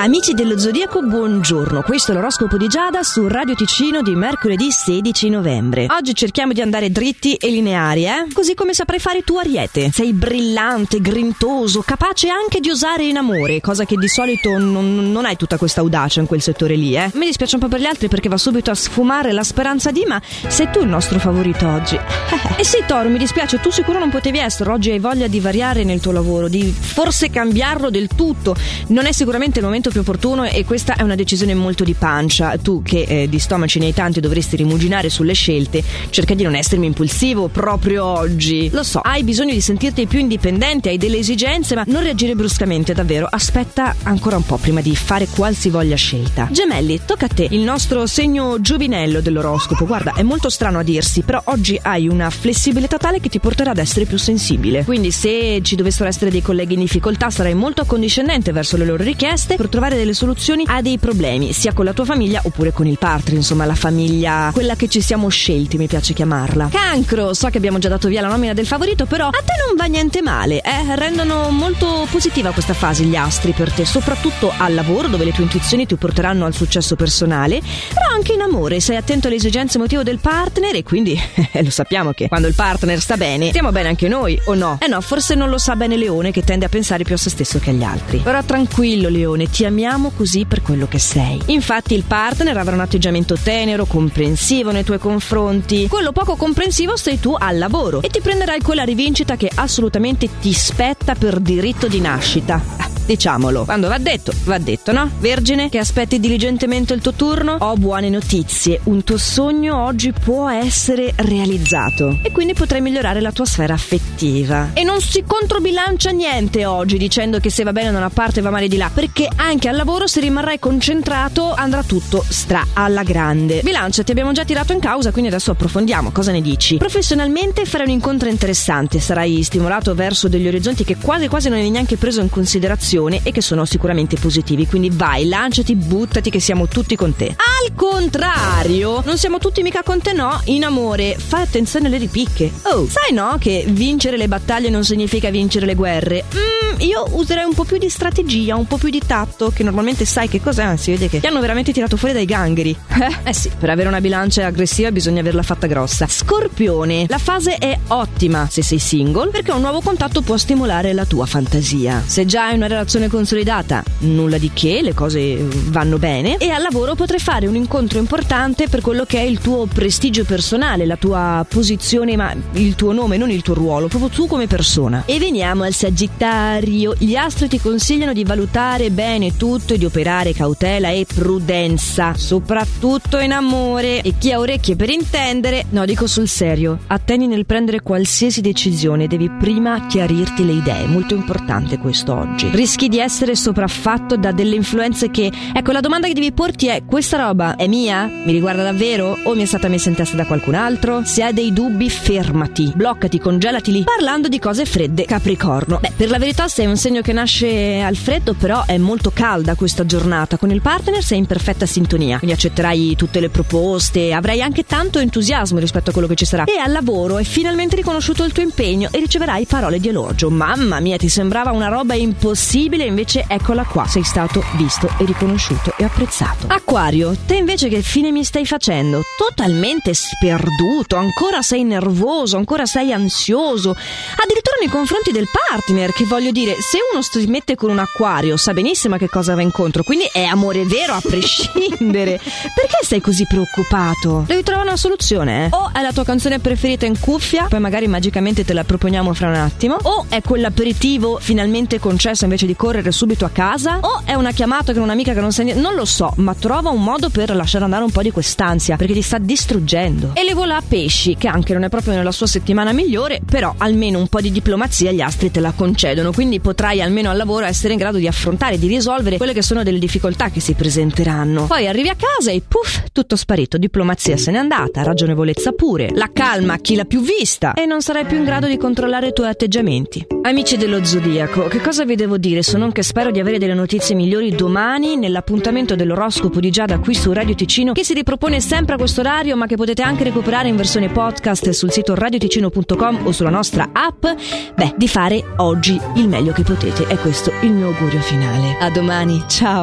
Amici dello Zodiaco, buongiorno. Questo è l'oroscopo di Giada su Radio Ticino di mercoledì 16 novembre. Oggi cerchiamo di andare dritti e lineari, eh? Così come saprai fare tu, Ariete. Sei brillante, grintoso, capace anche di osare in amore, cosa che di solito non, non hai tutta questa audacia in quel settore lì, eh? Mi dispiace un po' per gli altri perché va subito a sfumare la speranza di, ma sei tu il nostro favorito oggi. e sì, Toro, mi dispiace, tu sicuro non potevi essere. Oggi hai voglia di variare nel tuo lavoro, di forse cambiarlo del tutto. Non è sicuramente il momento più opportuno e questa è una decisione molto di pancia. Tu che eh, di stomaci ne hai tanti dovresti rimuginare sulle scelte, cerca di non essermi impulsivo proprio oggi. Lo so, hai bisogno di sentirti più indipendente, hai delle esigenze, ma non reagire bruscamente, davvero. Aspetta ancora un po' prima di fare qualsivoglia scelta. Gemelli, tocca a te, il nostro segno giovinello dell'oroscopo. Guarda, è molto strano a dirsi, però oggi hai una flessibilità tale che ti porterà ad essere più sensibile. Quindi se ci dovessero essere dei colleghi in difficoltà, sarai molto accondiscendente verso le loro richieste per trovare delle soluzioni a dei problemi, sia con la tua famiglia oppure con il partner, insomma la famiglia, quella che ci siamo scelti, mi piace chiamarla. Cancro, so che abbiamo già dato via la nomina del favorito, però a te non va niente male, eh? rendono molto positiva questa fase gli astri per te, soprattutto al lavoro dove le tue intuizioni ti porteranno al successo personale, però anche in amore, sei attento alle esigenze emotive del partner e quindi lo sappiamo che quando il partner sta bene, stiamo bene anche noi, o no? Eh no, forse non lo sa bene Leone che tende a pensare più a se stesso che agli altri. Però tranquillo Leone, ti amiamo così per quello che sei. Infatti il partner avrà un atteggiamento tenero, comprensivo nei tuoi confronti. Quello poco comprensivo sei tu al lavoro e ti prenderai quella rivincita che assolutamente ti spetta per diritto di nascita. Diciamolo, quando va detto, va detto, no? Vergine, che aspetti diligentemente il tuo turno? Ho buone notizie, un tuo sogno oggi può essere realizzato e quindi potrai migliorare la tua sfera affettiva. E non si controbilancia niente oggi dicendo che se va bene da una parte va male di là, perché anche al lavoro se rimarrai concentrato andrà tutto stra alla grande. Bilancia, ti abbiamo già tirato in causa, quindi adesso approfondiamo, cosa ne dici? Professionalmente farai un incontro interessante, sarai stimolato verso degli orizzonti che quasi quasi non hai neanche preso in considerazione e che sono sicuramente positivi. Quindi vai, lanciati, buttati, che siamo tutti con te. Al contrario, non siamo tutti mica con te, no? In amore, fai attenzione alle ripicche. Oh, sai no che vincere le battaglie non significa vincere le guerre? Mm, io userei un po' più di strategia, un po' più di tatto, che normalmente sai che cos'è. Si vede che ti hanno veramente tirato fuori dai gangheri. Eh, eh sì, per avere una bilancia aggressiva bisogna averla fatta grossa. Scorpione, la fase è ottima se sei single, perché un nuovo contatto può stimolare la tua fantasia. Se già hai una relazione relazione consolidata, nulla di che, le cose vanno bene e al lavoro potrai fare un incontro importante per quello che è il tuo prestigio personale, la tua posizione, ma il tuo nome, non il tuo ruolo, proprio tu come persona. E veniamo al Sagittario. Gli astri ti consigliano di valutare bene tutto e di operare cautela e prudenza, soprattutto in amore. E chi ha orecchie per intendere, no, dico sul serio, atteni nel prendere qualsiasi decisione, devi prima chiarirti le idee, molto importante questo oggi. Rischi rischi di essere sopraffatto da delle influenze che... Ecco, la domanda che devi porti è, questa roba è mia? Mi riguarda davvero? O mi è stata messa in testa da qualcun altro? Se hai dei dubbi, fermati, bloccati, congelati lì, parlando di cose fredde. Capricorno. Beh, per la verità sei un segno che nasce al freddo, però è molto calda questa giornata. Con il partner sei in perfetta sintonia, quindi accetterai tutte le proposte, avrai anche tanto entusiasmo rispetto a quello che ci sarà. E al lavoro hai finalmente riconosciuto il tuo impegno e riceverai parole di elogio. Mamma mia, ti sembrava una roba impossibile possibile, invece eccola qua, sei stato visto e riconosciuto e apprezzato. Acquario, te invece che fine mi stai facendo? Totalmente sperduto, ancora sei nervoso, ancora sei ansioso, addirittura nei confronti del partner, che voglio dire, se uno si mette con un acquario sa benissimo a che cosa va incontro, quindi è amore vero a prescindere. Perché sei così preoccupato? Devi trovare una soluzione, eh? O è la tua canzone preferita in cuffia, poi magari magicamente te la proponiamo fra un attimo, o è quell'aperitivo finalmente concesso invece di correre subito a casa o è una chiamata con un'amica che non sa niente, non lo so, ma trova un modo per lasciare andare un po' di quest'ansia perché ti sta distruggendo. E le vola a pesci, che anche non è proprio nella sua settimana migliore, però almeno un po' di diplomazia gli astri te la concedono, quindi potrai almeno al lavoro essere in grado di affrontare, di risolvere quelle che sono delle difficoltà che si presenteranno. Poi arrivi a casa e puff, tutto sparito, diplomazia se n'è andata, ragionevolezza pure, la calma chi l'ha più vista e non sarai più in grado di controllare i tuoi atteggiamenti. Amici dello zodiaco, che cosa vi devo dire? Se non che spero di avere delle notizie migliori domani nell'appuntamento dell'oroscopo di Giada qui su Radio Ticino che si ripropone sempre a questo orario ma che potete anche recuperare in versione podcast sul sito radioticino.com o sulla nostra app. Beh, di fare oggi il meglio che potete, è questo il mio augurio finale. A domani, ciao!